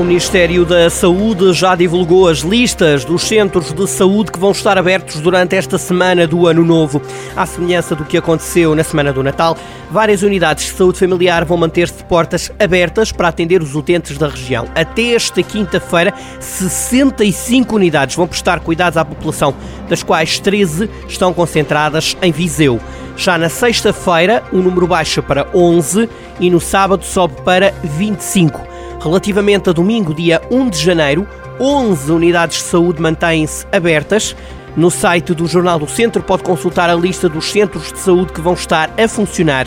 O Ministério da Saúde já divulgou as listas dos centros de saúde que vão estar abertos durante esta semana do Ano Novo. À semelhança do que aconteceu na semana do Natal, várias unidades de saúde familiar vão manter-se de portas abertas para atender os utentes da região. Até esta quinta-feira, 65 unidades vão prestar cuidados à população, das quais 13 estão concentradas em Viseu. Já na sexta-feira, o número baixa para 11 e no sábado sobe para 25. Relativamente a domingo, dia 1 de janeiro, 11 unidades de saúde mantêm-se abertas. No site do Jornal do Centro pode consultar a lista dos centros de saúde que vão estar a funcionar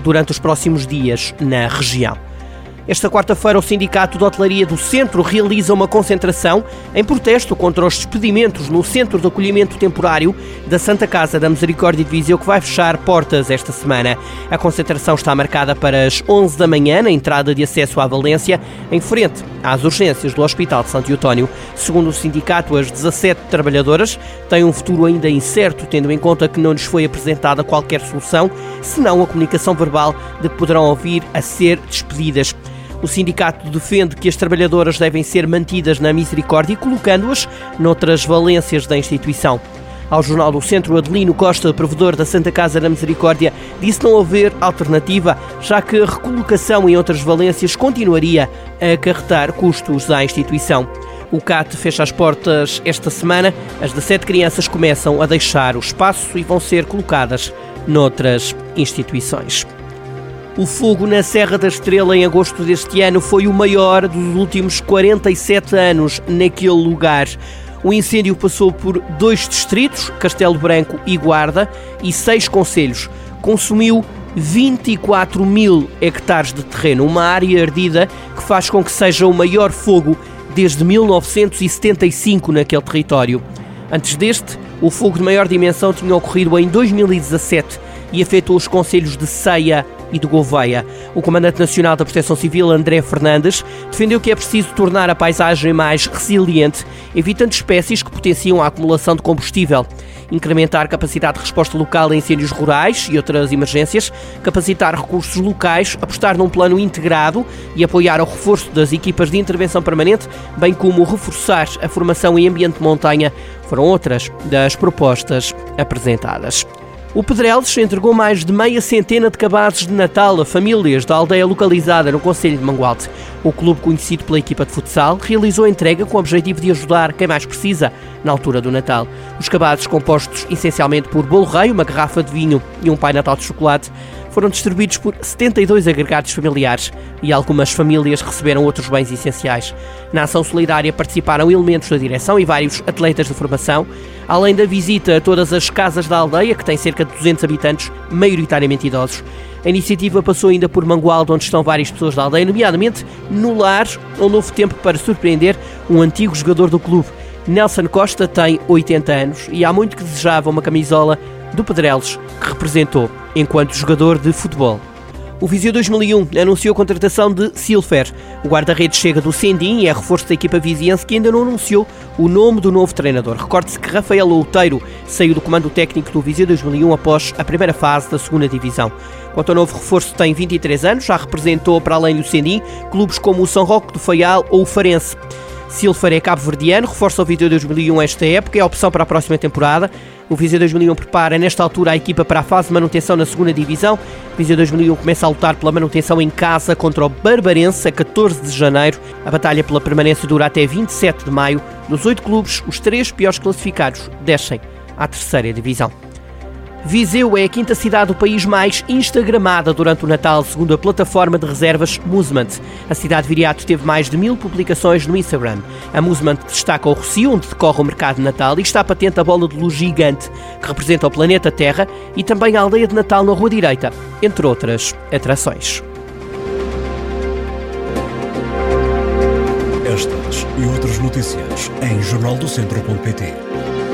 durante os próximos dias na região. Esta quarta-feira, o Sindicato de Hotelaria do Centro realiza uma concentração em protesto contra os despedimentos no Centro de Acolhimento Temporário da Santa Casa da Misericórdia de Viseu, que vai fechar portas esta semana. A concentração está marcada para as 11 da manhã, na entrada de acesso à Valência, em frente às urgências do Hospital de Santo Eutónio. Segundo o sindicato, as 17 trabalhadoras têm um futuro ainda incerto, tendo em conta que não lhes foi apresentada qualquer solução, senão a comunicação verbal de que poderão ouvir a ser despedidas. O sindicato defende que as trabalhadoras devem ser mantidas na misericórdia, colocando-as noutras valências da instituição. Ao Jornal do Centro, Adelino Costa, provedor da Santa Casa da Misericórdia, disse não haver alternativa, já que a recolocação em outras valências continuaria a acarretar custos à instituição. O CAT fecha as portas esta semana. As 17 crianças começam a deixar o espaço e vão ser colocadas noutras instituições. O fogo na Serra da Estrela em agosto deste ano foi o maior dos últimos 47 anos naquele lugar. O incêndio passou por dois distritos, Castelo Branco e Guarda, e seis conselhos. Consumiu 24 mil hectares de terreno, uma área ardida que faz com que seja o maior fogo desde 1975 naquele território. Antes deste, o fogo de maior dimensão tinha ocorrido em 2017 e afetou os conselhos de Ceia e de Gouveia. O Comandante Nacional da Proteção Civil, André Fernandes, defendeu que é preciso tornar a paisagem mais resiliente, evitando espécies que potenciam a acumulação de combustível incrementar capacidade de resposta local a incêndios rurais e outras emergências, capacitar recursos locais, apostar num plano integrado e apoiar o reforço das equipas de intervenção permanente, bem como reforçar a formação em ambiente de montanha, foram outras das propostas apresentadas. O Pedrelos entregou mais de meia centena de cabazes de Natal a famílias da aldeia localizada no Conselho de Mangualde. O clube, conhecido pela equipa de futsal, realizou a entrega com o objetivo de ajudar quem mais precisa na altura do Natal. Os cabazes, compostos essencialmente por bolo rei, uma garrafa de vinho e um pai natal de chocolate, foram distribuídos por 72 agregados familiares e algumas famílias receberam outros bens essenciais. Na ação solidária participaram elementos da direção e vários atletas de formação, além da visita a todas as casas da aldeia, que tem cerca de 200 habitantes, maioritariamente idosos. A iniciativa passou ainda por Mangualde, onde estão várias pessoas da aldeia, nomeadamente no lar, onde houve tempo para surpreender um antigo jogador do clube. Nelson Costa tem 80 anos e há muito que desejava uma camisola do Pedrelos que representou enquanto jogador de futebol. O Viseu 2001 anunciou a contratação de Silfer. O guarda-redes chega do Sendim e é reforço da equipa viziense que ainda não anunciou o nome do novo treinador. Recorde-se que Rafael Outeiro saiu do comando técnico do Viseu 2001 após a primeira fase da segunda divisão. Quanto ao novo reforço, tem 23 anos, já representou para além do Sendim clubes como o São Roque do Faial ou o Farense. Silfer é cabo-verdiano, reforça o Viseu 2001 esta época, é a opção para a próxima temporada. O Viseu 2001 prepara nesta altura a equipa para a fase de manutenção na segunda divisão. O Viseu 2001 começa a lutar pela manutenção em casa contra o Barbarense a 14 de janeiro. A batalha pela permanência dura até 27 de maio. Nos oito clubes, os três piores classificados descem à terceira divisão. Viseu é a quinta cidade do país mais instagramada durante o Natal, segundo a plataforma de reservas Musement. A cidade Viriato teve mais de mil publicações no Instagram. A Musement destaca o Rocio, onde decorre o mercado de Natal, e está patente a bola de luz gigante, que representa o planeta Terra, e também a aldeia de Natal na Rua Direita, entre outras atrações. Estas e outras notícias em jornaldocentro.pt